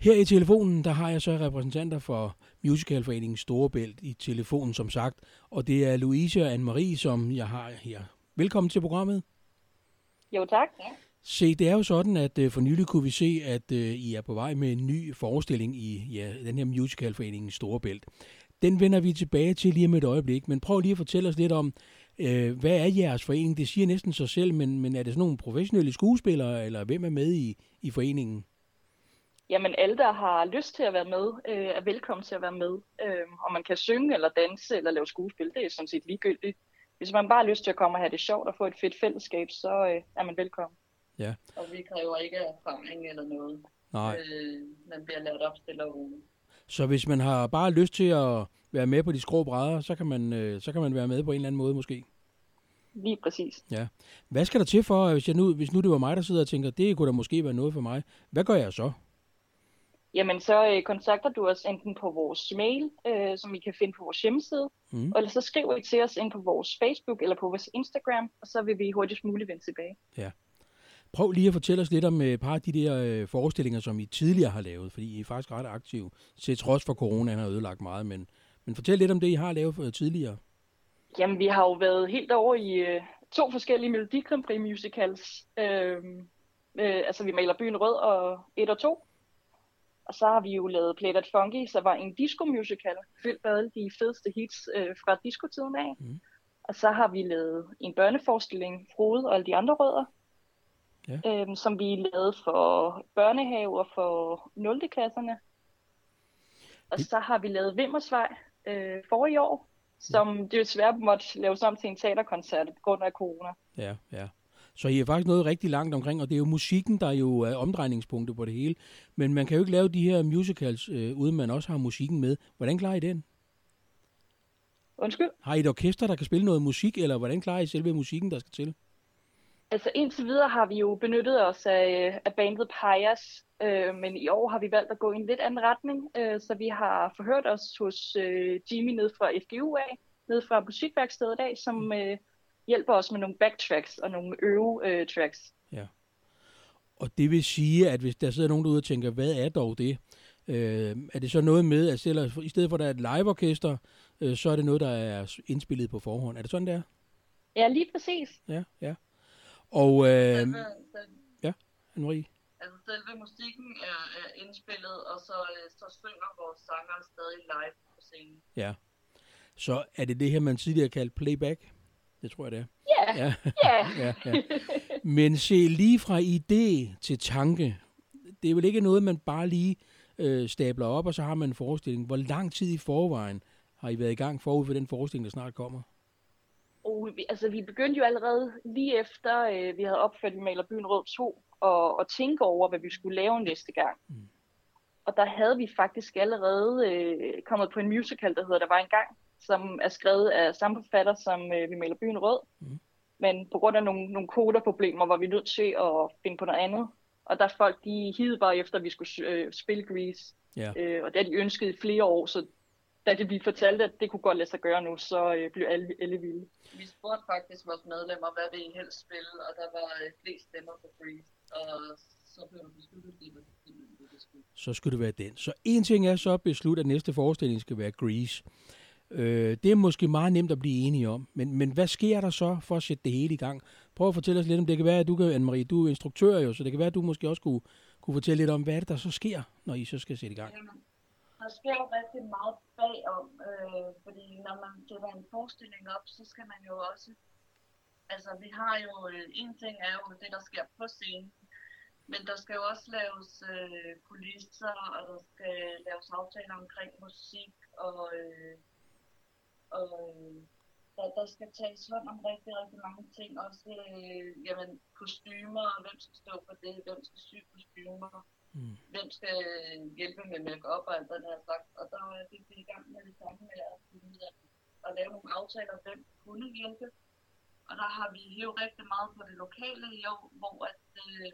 Her i telefonen, der har jeg så repræsentanter for Musicalforeningen Storebælt i telefonen, som sagt. Og det er Louise og Anne-Marie, som jeg har her. Velkommen til programmet. Jo, tak. Se, det er jo sådan, at øh, for nylig kunne vi se, at øh, I er på vej med en ny forestilling i ja, den her Musicalforeningen Storebælt. Den vender vi tilbage til lige om et øjeblik, men prøv lige at fortælle os lidt om, øh, hvad er jeres forening? Det siger næsten sig selv, men, men er det sådan nogle professionelle skuespillere, eller hvem er med i, i foreningen? Jamen alle, der har lyst til at være med, øh, er velkommen til at være med. Øh, om man kan synge, eller danse, eller lave skuespil, det er sådan set ligegyldigt. Hvis man bare har lyst til at komme og have det sjovt og få et fedt fællesskab, så øh, er man velkommen. Ja. Og vi kræver ikke erfaring eller noget. Nej. Øh, man bliver lært op stille og roligt. Så hvis man har bare lyst til at være med på de skrå brædder, så kan man, øh, så kan man være med på en eller anden måde måske. Lige præcis. Ja. Hvad skal der til for, hvis, jeg nu, hvis nu det var mig, der sidder og tænker, det kunne da måske være noget for mig. Hvad gør jeg så? Jamen så øh, kontakter du os enten på vores mail, øh, som I kan finde på vores hjemmeside, Mm. eller så skriver I til os ind på vores Facebook eller på vores Instagram, og så vil vi hurtigst muligt vende tilbage. Prøv lige at fortælle os lidt om øh, et par af de der øh, forestillinger, som I tidligere har lavet, fordi I er faktisk ret aktive, til trods for corona, har ødelagt meget, men, men fortæl lidt om det, I har lavet øh, tidligere. Jamen, vi har jo været helt over i øh, to forskellige Melodi Grand Prix musicals. Øh, øh, altså, vi maler byen rød og 1 og 2. Og så har vi jo lavet Play That Funky, så var en disco musical, fyldt med alle de fedeste hits øh, fra diskotiden af. Mhm. Og så har vi lavet en børneforestilling, Frode og alle de andre rødder, Ja. øh, som vi lavede for børnehaver for 0. klasserne. Og Det- så har vi lavet Vimmersvej øh, for i år, som desværre måtte laves om til en teaterkoncert på grund af corona. Ja, ja. Så I er faktisk noget rigtig langt omkring, og det er jo musikken, der jo er omdrejningspunktet på det hele. Men man kan jo ikke lave de her musicals, øh, uden man også har musikken med. Hvordan klarer I den? Undskyld? Har I et orkester, der kan spille noget musik, eller hvordan klarer I selve musikken, der skal til? Altså indtil videre har vi jo benyttet os af, af bandet Pias, øh, men i år har vi valgt at gå i en lidt anden retning, øh, så vi har forhørt os hos øh, Jimmy ned fra FGU af, ned fra musikværkstedet af, som øh, hjælper os med nogle backtracks og nogle øve-tracks. Og det vil sige, at hvis der sidder nogen derude og tænker, hvad er dog det? Øh, er det så noget med, at stiller, i stedet for at der er et liveorkester, øh, så er det noget, der er indspillet på forhånd? Er det sådan, der? ja, lige præcis. Ja, ja. Og øh, Selve, selve, Anne-Marie? altså selve musikken er, er indspillet, og så, øh, så synger vores sanger stadig live på scenen. Ja. Så er det det her, man tidligere kaldte playback? Det tror jeg, det er. Ja, Ja, ja. ja, ja. Men se, lige fra idé til tanke, det er vel ikke noget, man bare lige øh, stabler op, og så har man en forestilling. Hvor lang tid i forvejen har I været i gang forud for den forestilling, der snart kommer? Og vi, altså, vi begyndte jo allerede lige efter, øh, vi havde opført Vi maler byen rød 2, og, og tænke over, hvad vi skulle lave næste gang. Mm. Og der havde vi faktisk allerede øh, kommet på en musical, der hedder Der var en gang, som er skrevet af samme forfatter som øh, Vi maler byen rød. Mm. Men på grund af nogle, nogle koderproblemer var vi nødt til at finde på noget andet. Og der folk, de hidede bare efter, at vi skulle øh, spille Grease. Ja. Øh, og det har de ønsket i flere år, så da det blev fortalt, at det kunne godt lade sig gøre nu, så øh, blev alle, alle vilde. Vi spurgte faktisk vores medlemmer, hvad vil I helst spille, og der var øh, flest stemmer på Grease. Og så blev det besluttet, at det var. Så skulle det være den. Så en ting er så at beslutte, at næste forestilling skal være Grease. Øh, det er måske meget nemt at blive enige om. Men, men hvad sker der så for at sætte det hele i gang? Prøv at fortælle os lidt om det. kan være, at du kan, Anne-Marie, du er instruktør jo, så det kan være, at du måske også kunne, kunne fortælle lidt om, hvad er det, der så sker, når I så skal sætte i gang? Jamen, der sker jo rigtig meget bagom, øh, fordi når man sætter en forestilling op, så skal man jo også, altså vi har jo, øh, en ting er jo det, der sker på scenen, men der skal jo også laves øh, kulisser, og der skal laves aftaler omkring musik, og, øh, og øh, der, der skal tages hånd om rigtig, rigtig mange ting. Også øh, jamen, kostymer, hvem skal stå for det, hvem skal sy kostymer, Mm. hvem skal hjælpe med make-up og alt det der slags. Og der er vi i gang med det samme med at, finde ud af at lave nogle aftaler, hvem kunne hjælpe. Og der har vi hævet rigtig meget på det lokale i år, hvor at, øh,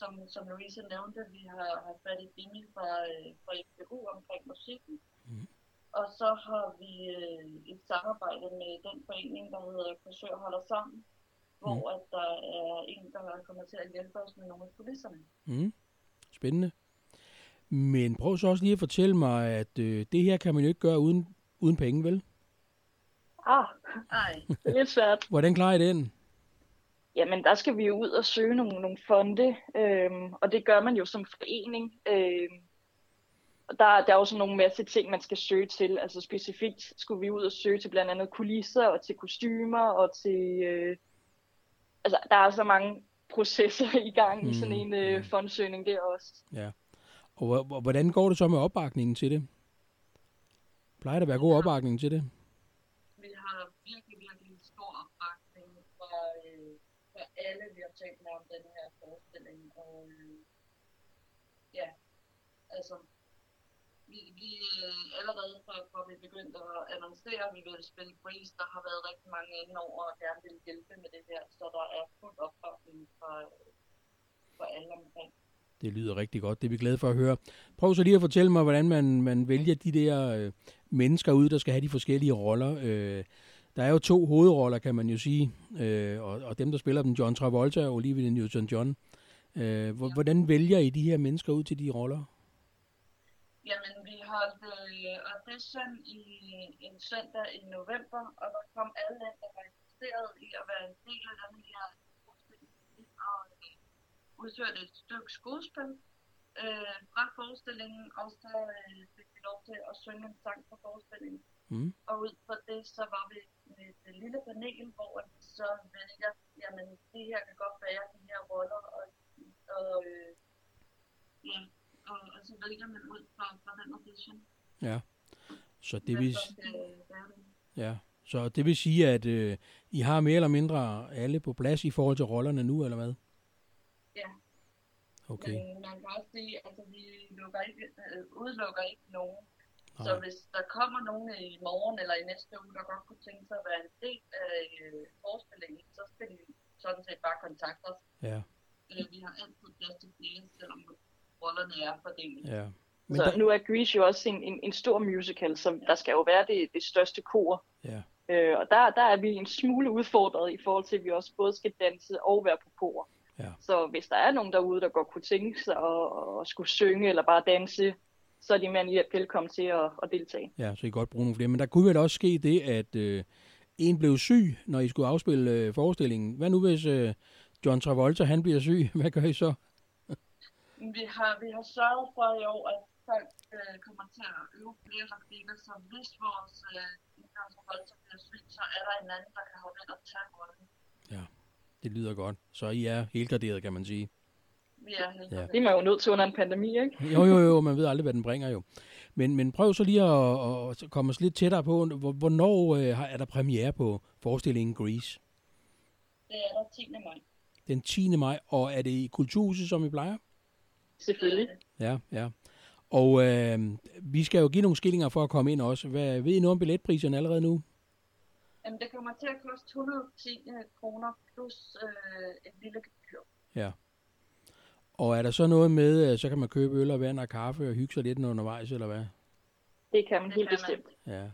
som, som Louise nævnte, vi har, har fat i Jimmy fra, øh, fra FBU omkring musikken. Mhm. Og så har vi øh, et samarbejde med den forening, der hedder Kursør Holder Sammen, hvor at der er en, der kommer til at hjælpe os med nogle af kulisserne. Mm. Spændende. Men prøv så også lige at fortælle mig, at øh, det her kan man jo ikke gøre uden, uden penge, vel? Ah, Ej, det er lidt svært. Hvordan klarer I den? Jamen, der skal vi jo ud og søge nogle, nogle fonde, øhm, og det gør man jo som forening. Øhm, der, der er også nogle masse ting, man skal søge til. Altså specifikt skulle vi ud og søge til blandt andet kulisser og til kostymer og til... Øh, altså, der er så mange processer i gang mm, i sådan en øh, mm. fondsøgning der også. Ja. Og hvor- hvor- hvordan går det så med opbakningen til det? Plejer der at være god opbakning til det? vi har virkelig, virkelig stor opbakning fra, øh, fra alle, vi har talt med om den her forestilling. Og øh, ja, altså, vi, vi øh, allerede fra, fra vi begyndte at annoncere, at vi ville spille Breeze, der har været rigtig mange inde over og gerne vil hjælpe med det her, så der er fuld opbakning fra, fra alle omkring. Det lyder rigtig godt. Det er vi glade for at høre. Prøv så lige at fortælle mig, hvordan man, man vælger de der øh, mennesker ud, der skal have de forskellige roller. Øh, der er jo to hovedroller, kan man jo sige, øh, og, og dem, der spiller dem, John Travolta og Olivia Newton-John. Øh, hvor- hvordan vælger I de her mennesker ud til de roller? Jamen, vi holdt øh, audition i en søndag i november, og der kom alle ind, der var interesseret i at være en del af den her forestilling og øh, udførte et stykke skuespil øh, fra forestillingen, og så øh, fik vi lov til at synge en sang fra forestillingen. Mm. Og ud fra det, så var vi med et lille panel, hvor vi så vælger, jamen, det her kan godt være de her roller, og, og øh, ja, og, og vælger man ud fra, fra den audition. Ja. Så det vil, det. ja. Så det vil sige, at øh, I har mere eller mindre alle på plads i forhold til rollerne nu, eller hvad? Ja. Okay. Men man kan også sige, at altså, vi lukker ikke, øh, udelukker ikke nogen. Nej. Så hvis der kommer nogen i morgen eller i næste uge, der godt kunne tænke sig at være en del af øh, forestillingen, så skal de sådan set bare kontakte os. Ja, Øh, vi har altid plads til flere, selvom rollerne er fordelt. ja. Men så der, nu er Grease jo også en, en, en stor musical, så der skal jo være det, det største kor. ja. Øh, og der, der er vi en smule udfordret i forhold til, at vi også både skal danse og være på kor. Ja. Så hvis der er nogen derude, der godt kunne tænke sig at, at skulle synge eller bare danse, så er de mere end velkommen til at, at deltage. Ja, så I kan godt bruge nogle flere. Men der kunne vel også ske det, at øh, en blev syg, når I skulle afspille øh, forestillingen. Hvad nu hvis øh, John Travolta han bliver syg? Hvad gør I så? Vi har, vi har sørget for i år, at folk øh, kommer til at øve flere replikker, så hvis vores øh, indgangshold bliver syg, så er der en anden, der kan holde ind og tage rollen. Det lyder godt. Så I er helgraderet, kan man sige. Vi er heldige. Ja. Det er man jo nødt til under en pandemi, ikke? Jo, jo, jo, man ved aldrig, hvad den bringer jo. Men, men prøv så lige at, at komme os lidt tættere på, hvor- hvornår øh, har- er der premiere på forestillingen Grease? Det er der 10. maj. Den 10. maj, og er det i Kulturhuset, som I plejer? Selvfølgelig. Ja, ja. Og øh, vi skal jo give nogle skillinger for at komme ind også. Hvad, ved I noget om billetpriserne allerede nu? Jamen, det kommer til at koste 110 øh, kroner plus øh, et lille gebyr. Og er der så noget med, at så kan man købe øl og vand og kaffe og hygge sig lidt undervejs, eller hvad? Det kan man Det helt kan man. bestemt. Ja.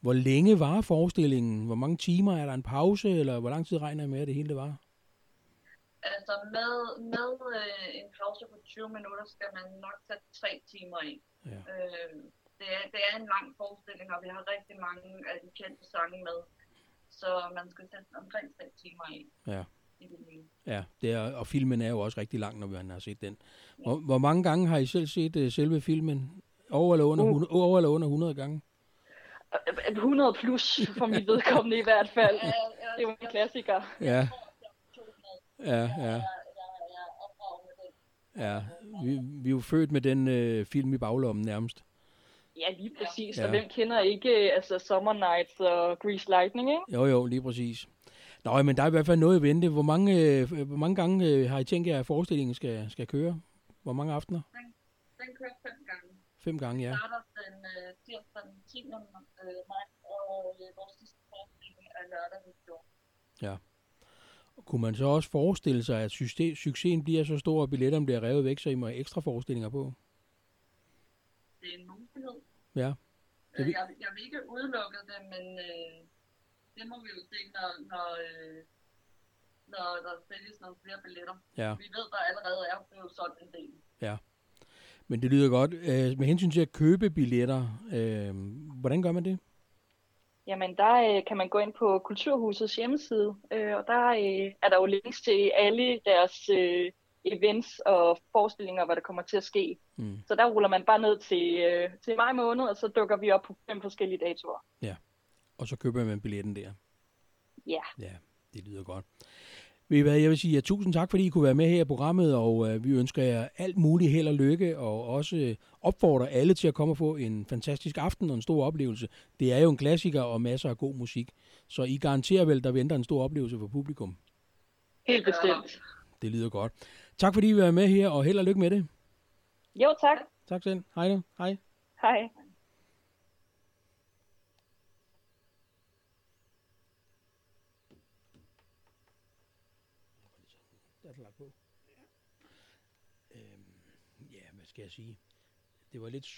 Hvor længe var forestillingen? Hvor mange timer? Er der en pause, eller hvor lang tid regner I med, at det hele det var? Altså med, med øh, en pause på 20 minutter skal man nok tage tre timer i. Ja. Øh, det, er, det er en lang forestilling, og vi har rigtig mange af de kendte sange med. Så man skal sætte omkring tre timer i. Ja. i det hele. Ja, det er, og filmen er jo også rigtig lang, når man har set den. Hvor, hvor mange gange har I selv set uh, selve filmen? Over eller, under, Uh. 100, over eller under 100 gange? Øh, 100 plus for mit vedkommende i hvert fald. Ja, ja, Det er jo en klassiker. Ja, to med. Ja, Jeg, ja. jeg, jeg er opdraget med den. ja. Vi, vi er jo født med den øh, film i baglommen nærmest. Ja, lige præcis. Ja. Og hvem kender ikke altså Summer Nights og Grease Lightning, ikke? Jo, jo, lige præcis. Nå, men der er i hvert fald noget i vente. Hvor mange, øh, hvor mange gange øh, har I tænkt jer, at forestillingen skal, skal køre? Hvor mange aftener? Den kører fem gange. Fem gange, ja. starter den øh, tirsdag den 10. Øh, maj, og øh, vores sidste forestilling er lørdag den 14. Kunne man så også forestille sig, at succesen bliver så stor, at billetterne bliver revet væk, så I må have ekstra forestillinger på? Det er en mulighed. Ja. Øh, Det vil- jeg, jeg vil ikke udelukke det, men øh, det må vi jo se, når, når, øh, når der sælges nogle flere billetter. Ja. Vi ved, der allerede er blevet solgt en del. Ja. Men det lyder godt. Øh, med hensyn til at købe billetter, øh, hvordan gør man det? Jamen, der øh, kan man gå ind på Kulturhusets hjemmeside, øh, og der øh, er der jo links til alle deres øh, events og forestillinger, hvad der kommer til at ske. Mm. Så der ruller man bare ned til, øh, til maj måned, og så dukker vi op på fem forskellige datoer. Og så køber man billetten der. Ja, Ja, det lyder godt. Ved I hvad, jeg vil sige ja, tusind tak, fordi I kunne være med her i programmet, og øh, vi ønsker jer alt muligt held og lykke, og også øh, opfordrer alle til at komme og få en fantastisk aften og en stor oplevelse. Det er jo en klassiker og masser af god musik, så I garanterer vel, der venter en stor oplevelse for publikum. helt bestemt. Det lyder godt. Tak fordi I var med her, og held og lykke med det. Jo, tak. Tak selv. Hej nu. Hej. Hej. Der er lagt på. Øhm, ja, hvad skal jeg sige? Det var lidt